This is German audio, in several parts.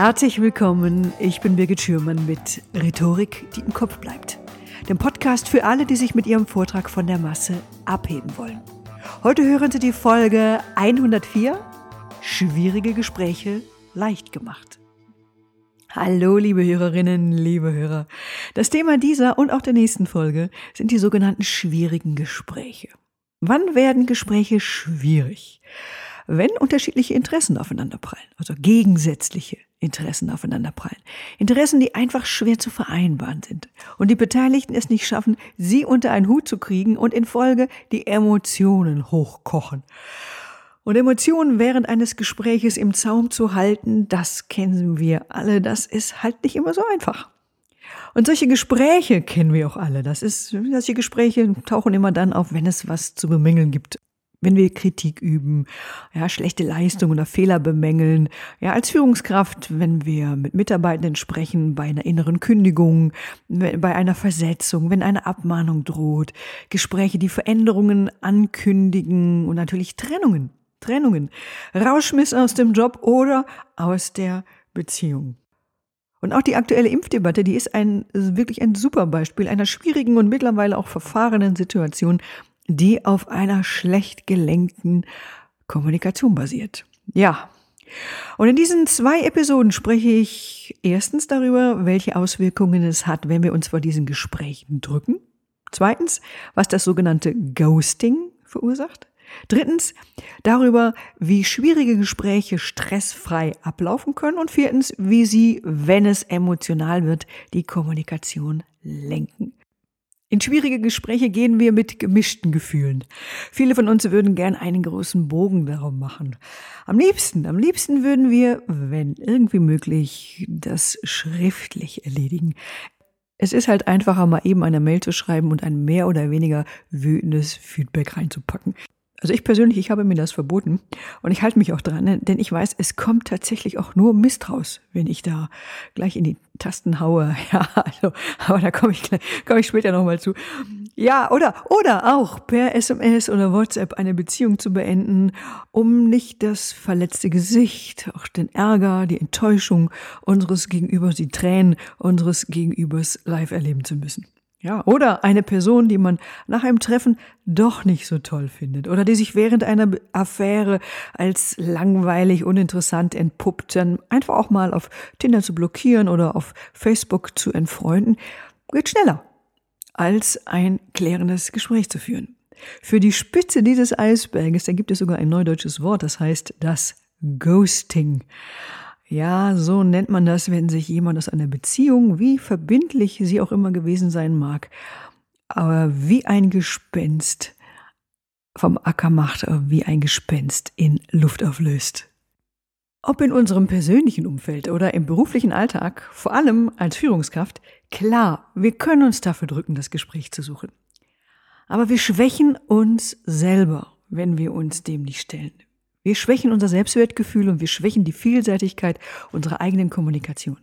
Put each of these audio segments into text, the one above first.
Herzlich willkommen, ich bin Birgit Schürmann mit Rhetorik, die im Kopf bleibt. Dem Podcast für alle, die sich mit ihrem Vortrag von der Masse abheben wollen. Heute hören Sie die Folge 104, Schwierige Gespräche leicht gemacht. Hallo, liebe Hörerinnen, liebe Hörer. Das Thema dieser und auch der nächsten Folge sind die sogenannten schwierigen Gespräche. Wann werden Gespräche schwierig? Wenn unterschiedliche Interessen aufeinanderprallen, also gegensätzliche Interessen aufeinanderprallen. Interessen, die einfach schwer zu vereinbaren sind. Und die Beteiligten es nicht schaffen, sie unter einen Hut zu kriegen und in Folge die Emotionen hochkochen. Und Emotionen während eines Gespräches im Zaum zu halten, das kennen wir alle, das ist halt nicht immer so einfach. Und solche Gespräche kennen wir auch alle. Das ist, solche Gespräche tauchen immer dann auf, wenn es was zu bemängeln gibt wenn wir Kritik üben, ja, schlechte Leistung oder Fehler bemängeln, ja, als Führungskraft, wenn wir mit Mitarbeitenden sprechen, bei einer inneren Kündigung, bei einer Versetzung, wenn eine Abmahnung droht, Gespräche, die Veränderungen ankündigen und natürlich Trennungen, Trennungen, Rauschmiss aus dem Job oder aus der Beziehung. Und auch die aktuelle Impfdebatte, die ist ein, wirklich ein super Beispiel einer schwierigen und mittlerweile auch verfahrenen Situation, die auf einer schlecht gelenkten Kommunikation basiert. Ja. Und in diesen zwei Episoden spreche ich erstens darüber, welche Auswirkungen es hat, wenn wir uns vor diesen Gesprächen drücken. Zweitens, was das sogenannte Ghosting verursacht. Drittens, darüber, wie schwierige Gespräche stressfrei ablaufen können. Und viertens, wie sie, wenn es emotional wird, die Kommunikation lenken. In schwierige Gespräche gehen wir mit gemischten Gefühlen. Viele von uns würden gern einen großen Bogen darum machen. Am liebsten, am liebsten würden wir, wenn irgendwie möglich, das schriftlich erledigen. Es ist halt einfacher, mal eben eine Mail zu schreiben und ein mehr oder weniger wütendes Feedback reinzupacken. Also ich persönlich, ich habe mir das verboten und ich halte mich auch dran, denn ich weiß, es kommt tatsächlich auch nur Mist raus, wenn ich da gleich in die Tasten haue. Ja, also, aber da komme ich, komme ich später nochmal zu. Ja, oder, oder auch per SMS oder WhatsApp eine Beziehung zu beenden, um nicht das verletzte Gesicht, auch den Ärger, die Enttäuschung unseres Gegenübers, die Tränen unseres Gegenübers live erleben zu müssen. Ja, oder eine Person, die man nach einem Treffen doch nicht so toll findet oder die sich während einer Affäre als langweilig, uninteressant entpuppt, dann einfach auch mal auf Tinder zu blockieren oder auf Facebook zu entfreunden, geht schneller, als ein klärendes Gespräch zu führen. Für die Spitze dieses Eisberges, da gibt es sogar ein neudeutsches Wort, das heißt das Ghosting. Ja, so nennt man das, wenn sich jemand aus einer Beziehung, wie verbindlich sie auch immer gewesen sein mag, aber wie ein Gespenst vom Acker macht, wie ein Gespenst in Luft auflöst. Ob in unserem persönlichen Umfeld oder im beruflichen Alltag, vor allem als Führungskraft, klar, wir können uns dafür drücken, das Gespräch zu suchen. Aber wir schwächen uns selber, wenn wir uns dem nicht stellen. Wir schwächen unser Selbstwertgefühl und wir schwächen die Vielseitigkeit unserer eigenen Kommunikation.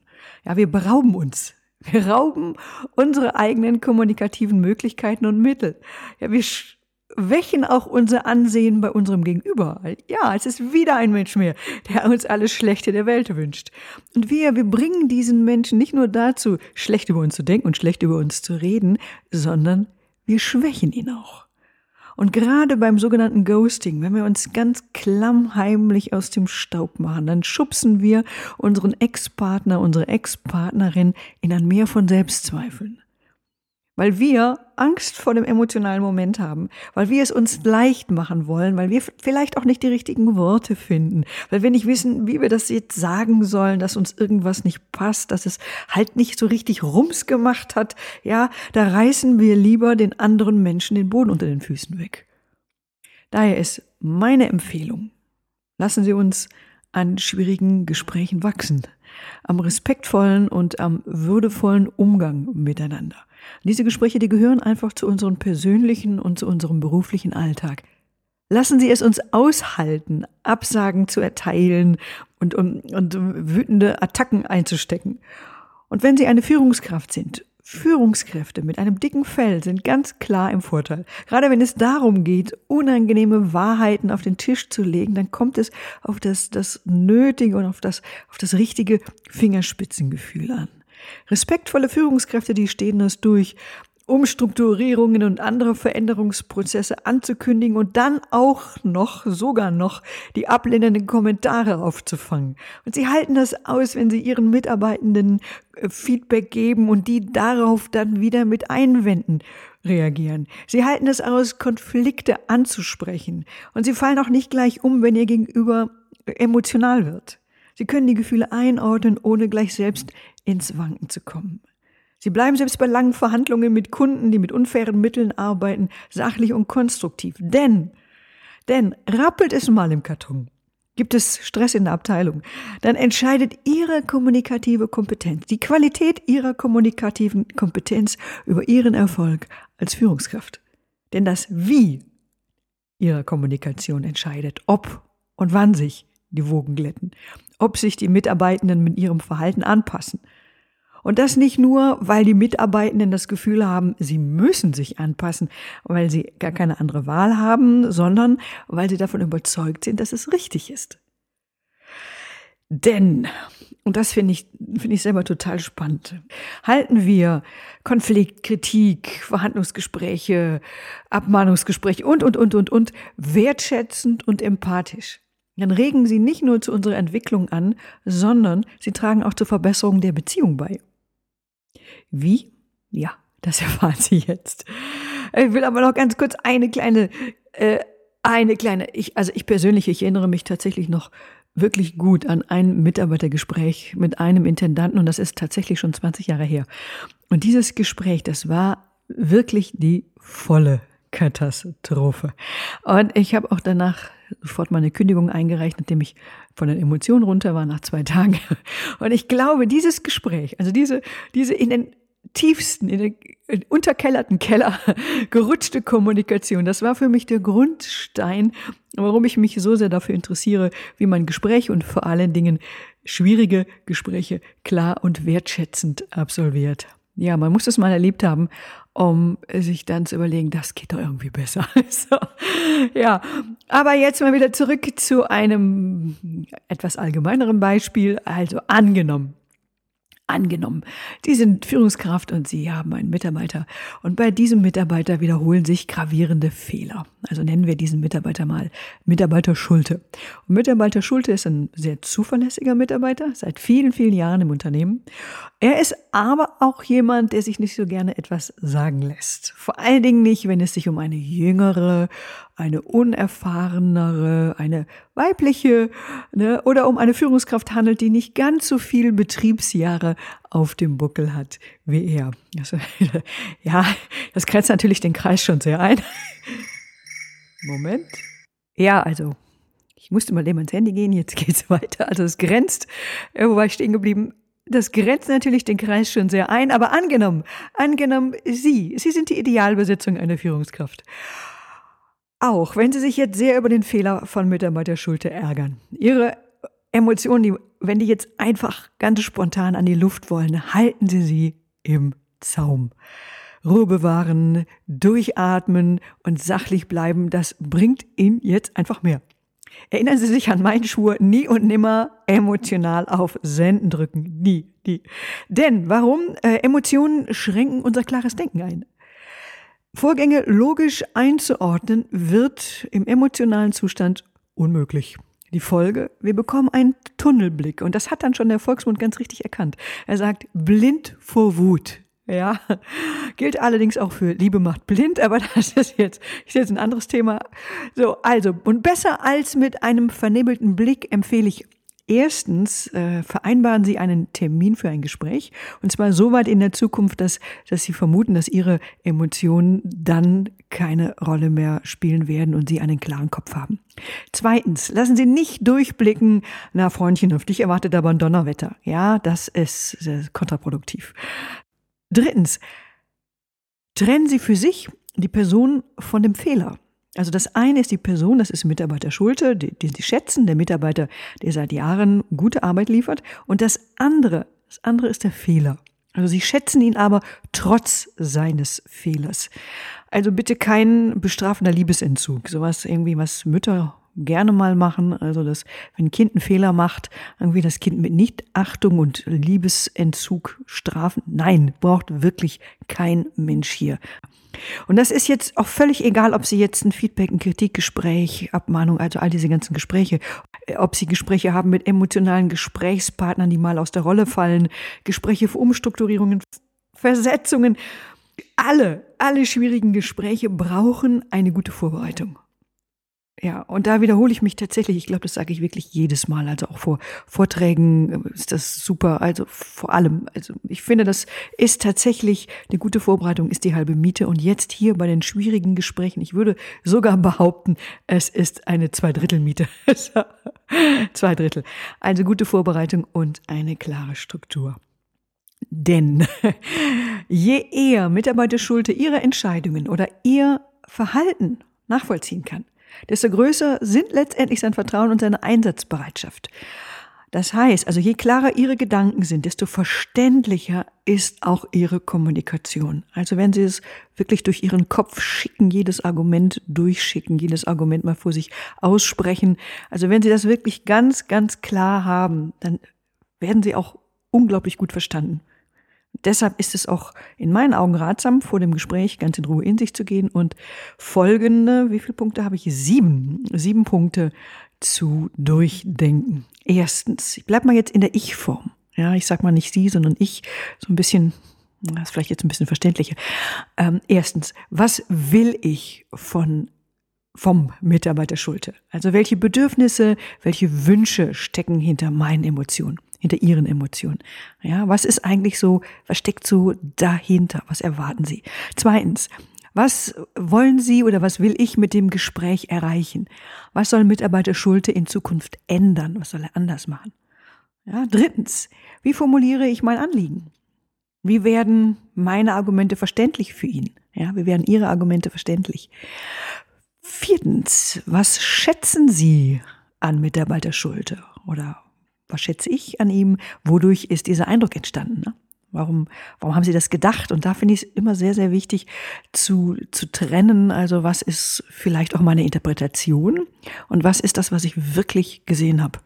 Ja, wir berauben uns. Wir rauben unsere eigenen kommunikativen Möglichkeiten und Mittel. Ja, wir schwächen auch unser Ansehen bei unserem Gegenüber. Ja, es ist wieder ein Mensch mehr, der uns alles Schlechte der Welt wünscht. Und wir, wir bringen diesen Menschen nicht nur dazu, schlecht über uns zu denken und schlecht über uns zu reden, sondern wir schwächen ihn auch. Und gerade beim sogenannten Ghosting, wenn wir uns ganz klammheimlich aus dem Staub machen, dann schubsen wir unseren Ex-Partner, unsere Ex-Partnerin in ein Meer von Selbstzweifeln weil wir Angst vor dem emotionalen Moment haben, weil wir es uns leicht machen wollen, weil wir vielleicht auch nicht die richtigen Worte finden, weil wir nicht wissen, wie wir das jetzt sagen sollen, dass uns irgendwas nicht passt, dass es halt nicht so richtig Rums gemacht hat. Ja, da reißen wir lieber den anderen Menschen den Boden unter den Füßen weg. Daher ist meine Empfehlung, lassen Sie uns an schwierigen Gesprächen wachsen, am respektvollen und am würdevollen Umgang miteinander. Diese Gespräche, die gehören einfach zu unserem persönlichen und zu unserem beruflichen Alltag. Lassen Sie es uns aushalten, Absagen zu erteilen und, und, und wütende Attacken einzustecken. Und wenn Sie eine Führungskraft sind, Führungskräfte mit einem dicken Fell sind ganz klar im Vorteil. Gerade wenn es darum geht, unangenehme Wahrheiten auf den Tisch zu legen, dann kommt es auf das, das nötige und auf das, auf das richtige Fingerspitzengefühl an. Respektvolle Führungskräfte, die stehen das durch, Umstrukturierungen und andere Veränderungsprozesse anzukündigen und dann auch noch, sogar noch, die ablehnenden Kommentare aufzufangen. Und sie halten das aus, wenn sie ihren Mitarbeitenden äh, Feedback geben und die darauf dann wieder mit Einwänden reagieren. Sie halten es aus, Konflikte anzusprechen. Und sie fallen auch nicht gleich um, wenn ihr Gegenüber emotional wird. Sie können die Gefühle einordnen, ohne gleich selbst ins Wanken zu kommen. Sie bleiben selbst bei langen Verhandlungen mit Kunden, die mit unfairen Mitteln arbeiten, sachlich und konstruktiv. Denn, denn rappelt es mal im Karton. Gibt es Stress in der Abteilung, dann entscheidet Ihre kommunikative Kompetenz, die Qualität Ihrer kommunikativen Kompetenz über Ihren Erfolg als Führungskraft. Denn das Wie Ihrer Kommunikation entscheidet, ob und wann sich die Wogen glätten, ob sich die Mitarbeitenden mit ihrem Verhalten anpassen, und das nicht nur, weil die Mitarbeitenden das Gefühl haben, sie müssen sich anpassen, weil sie gar keine andere Wahl haben, sondern weil sie davon überzeugt sind, dass es richtig ist. Denn, und das finde ich, finde ich selber total spannend, halten wir Konflikt, Kritik, Verhandlungsgespräche, Abmahnungsgespräche und, und, und, und, und wertschätzend und empathisch. Dann regen sie nicht nur zu unserer Entwicklung an, sondern sie tragen auch zur Verbesserung der Beziehung bei. Wie? Ja, das erfahren Sie jetzt. Ich will aber noch ganz kurz eine kleine, äh, eine kleine, ich, also ich persönlich, ich erinnere mich tatsächlich noch wirklich gut an ein Mitarbeitergespräch mit einem Intendanten und das ist tatsächlich schon 20 Jahre her. Und dieses Gespräch, das war wirklich die volle Katastrophe. Und ich habe auch danach sofort meine Kündigung eingereicht, nachdem ich von den Emotionen runter war nach zwei Tagen. Und ich glaube, dieses Gespräch, also diese, diese in den tiefsten, in den unterkellerten Keller gerutschte Kommunikation, das war für mich der Grundstein, warum ich mich so sehr dafür interessiere, wie man Gespräche und vor allen Dingen schwierige Gespräche klar und wertschätzend absolviert. Ja, man muss es mal erlebt haben, um sich dann zu überlegen, das geht doch irgendwie besser. so, ja, aber jetzt mal wieder zurück zu einem etwas allgemeineren Beispiel. Also angenommen, angenommen. Sie sind Führungskraft und Sie haben einen Mitarbeiter. Und bei diesem Mitarbeiter wiederholen sich gravierende Fehler. Also nennen wir diesen Mitarbeiter mal Mitarbeiter Schulte. Und Mitarbeiter Schulte ist ein sehr zuverlässiger Mitarbeiter, seit vielen, vielen Jahren im Unternehmen. Er ist aber auch jemand, der sich nicht so gerne etwas sagen lässt. Vor allen Dingen nicht, wenn es sich um eine jüngere, eine unerfahrenere, eine weibliche ne, oder um eine Führungskraft handelt, die nicht ganz so viel Betriebsjahre auf dem Buckel hat wie er. Also, ja, das grenzt natürlich den Kreis schon sehr ein. Moment. Ja, also ich musste mal eben ans Handy gehen, jetzt geht's weiter. Also es grenzt, wo war ich stehen geblieben? Das grenzt natürlich den Kreis schon sehr ein, aber angenommen, angenommen, Sie, Sie sind die Idealbesetzung einer Führungskraft. Auch wenn Sie sich jetzt sehr über den Fehler von Mitarbeiter Schulte ärgern. Ihre Emotionen, die, wenn die jetzt einfach ganz spontan an die Luft wollen, halten Sie sie im Zaum. Ruhe bewahren, durchatmen und sachlich bleiben, das bringt Ihnen jetzt einfach mehr. Erinnern Sie sich an meinen Schwur, nie und nimmer emotional auf Senden drücken. Nie, nie. Denn warum? Äh, Emotionen schränken unser klares Denken ein. Vorgänge logisch einzuordnen wird im emotionalen Zustand unmöglich. Die Folge, wir bekommen einen Tunnelblick und das hat dann schon der Volksmund ganz richtig erkannt. Er sagt blind vor Wut. Ja, gilt allerdings auch für Liebe macht blind, aber das ist jetzt, ist jetzt ein anderes Thema. So, also, und besser als mit einem vernebelten Blick empfehle ich Erstens äh, vereinbaren Sie einen Termin für ein Gespräch und zwar so weit in der Zukunft, dass, dass Sie vermuten, dass Ihre Emotionen dann keine Rolle mehr spielen werden und Sie einen klaren Kopf haben. Zweitens, lassen Sie nicht durchblicken, na Freundchen, auf dich erwartet aber ein Donnerwetter. Ja, das ist kontraproduktiv. Drittens, trennen Sie für sich die Person von dem Fehler. Also das eine ist die Person, das ist Mitarbeiter Schulte, den Sie schätzen, der Mitarbeiter, der seit Jahren gute Arbeit liefert. Und das andere, das andere ist der Fehler. Also sie schätzen ihn aber trotz seines Fehlers. Also bitte kein bestrafender Liebesentzug. Sowas irgendwie, was Mütter gerne mal machen. Also, dass, wenn ein Kind einen Fehler macht, irgendwie das Kind mit Nichtachtung und Liebesentzug strafen. Nein, braucht wirklich kein Mensch hier. Und das ist jetzt auch völlig egal, ob Sie jetzt ein Feedback, ein Kritikgespräch, Abmahnung, also all diese ganzen Gespräche, ob Sie Gespräche haben mit emotionalen Gesprächspartnern, die mal aus der Rolle fallen, Gespräche für Umstrukturierungen, Versetzungen. Alle, alle schwierigen Gespräche brauchen eine gute Vorbereitung. Ja, und da wiederhole ich mich tatsächlich. Ich glaube, das sage ich wirklich jedes Mal. Also auch vor Vorträgen ist das super. Also vor allem, also ich finde, das ist tatsächlich eine gute Vorbereitung, ist die halbe Miete. Und jetzt hier bei den schwierigen Gesprächen, ich würde sogar behaupten, es ist eine Zweidrittelmiete. Zwei Drittel. Also gute Vorbereitung und eine klare Struktur. Denn je eher Mitarbeiter Schulte ihre Entscheidungen oder ihr Verhalten nachvollziehen kann, desto größer sind letztendlich sein Vertrauen und seine Einsatzbereitschaft. Das heißt, also je klarer Ihre Gedanken sind, desto verständlicher ist auch Ihre Kommunikation. Also wenn Sie es wirklich durch Ihren Kopf schicken, jedes Argument durchschicken, jedes Argument mal vor sich aussprechen. Also wenn Sie das wirklich ganz, ganz klar haben, dann werden Sie auch unglaublich gut verstanden. Deshalb ist es auch in meinen Augen ratsam, vor dem Gespräch ganz in Ruhe in sich zu gehen und folgende, wie viele Punkte habe ich? Sieben, sieben Punkte zu durchdenken. Erstens, ich bleib mal jetzt in der Ich-Form. Ja, ich sag mal nicht Sie, sondern ich, so ein bisschen, das ist vielleicht jetzt ein bisschen verständlicher. Ähm, erstens, was will ich von vom Mitarbeiter Schulte? Also welche Bedürfnisse, welche Wünsche stecken hinter meinen Emotionen? Hinter ihren Emotionen. Ja, was ist eigentlich so, was steckt so dahinter? Was erwarten Sie? Zweitens, was wollen Sie oder was will ich mit dem Gespräch erreichen? Was soll Mitarbeiter Schulte in Zukunft ändern? Was soll er anders machen? Ja, drittens, wie formuliere ich mein Anliegen? Wie werden meine Argumente verständlich für ihn? Ja, wie werden Ihre Argumente verständlich? Viertens, was schätzen Sie an Mitarbeiter Schulte oder was schätze ich an ihm, wodurch ist dieser Eindruck entstanden? Ne? Warum, warum haben Sie das gedacht? Und da finde ich es immer sehr, sehr wichtig zu, zu trennen. Also was ist vielleicht auch meine Interpretation und was ist das, was ich wirklich gesehen habe?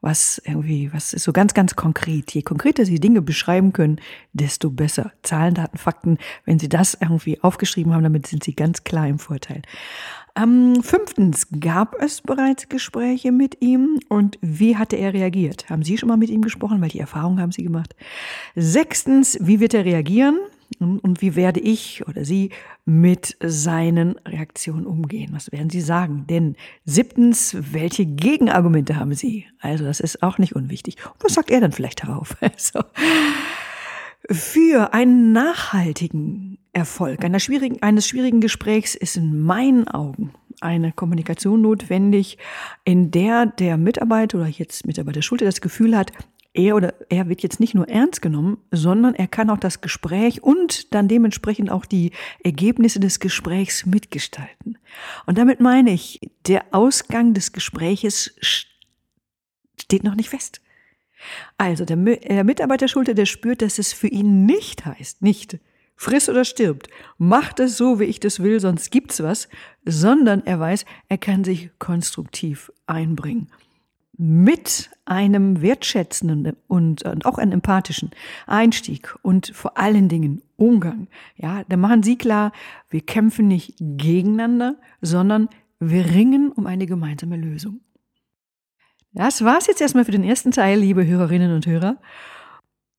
Was irgendwie, was ist so ganz, ganz konkret. Je konkreter Sie Dinge beschreiben können, desto besser. Zahlen, Daten, Fakten. Wenn Sie das irgendwie aufgeschrieben haben, damit sind Sie ganz klar im Vorteil. Ähm, fünftens, gab es bereits Gespräche mit ihm und wie hatte er reagiert? Haben Sie schon mal mit ihm gesprochen? Welche Erfahrungen haben Sie gemacht? Sechstens, wie wird er reagieren? Und wie werde ich oder Sie mit seinen Reaktionen umgehen? Was werden Sie sagen? Denn siebtens, welche Gegenargumente haben Sie? Also das ist auch nicht unwichtig. Und was sagt er dann vielleicht darauf? Also, für einen nachhaltigen Erfolg einer schwierigen, eines schwierigen Gesprächs ist in meinen Augen eine Kommunikation notwendig, in der der Mitarbeiter oder jetzt Mitarbeiter Schulte das Gefühl hat, er oder er wird jetzt nicht nur ernst genommen, sondern er kann auch das Gespräch und dann dementsprechend auch die Ergebnisse des Gesprächs mitgestalten. Und damit meine ich, der Ausgang des Gespräches steht noch nicht fest. Also der, der Mitarbeiter Schulte, der spürt, dass es für ihn nicht heißt, nicht friss oder stirbt, macht es so, wie ich das will, sonst gibt's was, sondern er weiß, er kann sich konstruktiv einbringen. Mit einem wertschätzenden und, und auch einem empathischen Einstieg und vor allen Dingen Umgang. Ja, da machen Sie klar, wir kämpfen nicht gegeneinander, sondern wir ringen um eine gemeinsame Lösung. Das war's jetzt erstmal für den ersten Teil, liebe Hörerinnen und Hörer.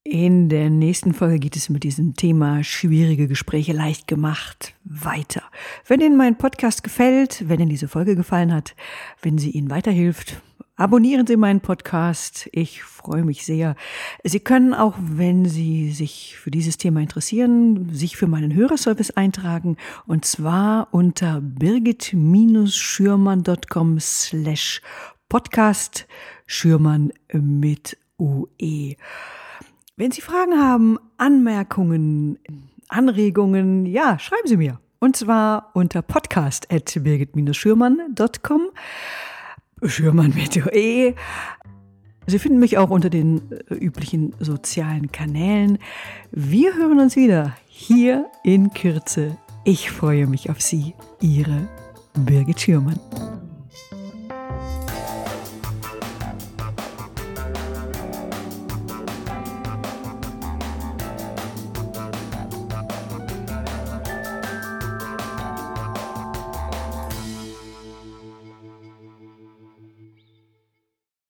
In der nächsten Folge geht es mit diesem Thema schwierige Gespräche leicht gemacht weiter. Wenn Ihnen mein Podcast gefällt, wenn Ihnen diese Folge gefallen hat, wenn sie Ihnen weiterhilft, abonnieren Sie meinen Podcast. Ich freue mich sehr. Sie können auch, wenn Sie sich für dieses Thema interessieren, sich für meinen Hörerservice eintragen und zwar unter birgit-schürmann.com slash Podcast Schürmann mit UE. Wenn Sie Fragen haben, Anmerkungen, Anregungen, ja, schreiben Sie mir. Und zwar unter podcast.birgit-schürmann.com. Schürmann mit UE. Sie finden mich auch unter den äh, üblichen sozialen Kanälen. Wir hören uns wieder hier in Kürze. Ich freue mich auf Sie, Ihre Birgit Schürmann.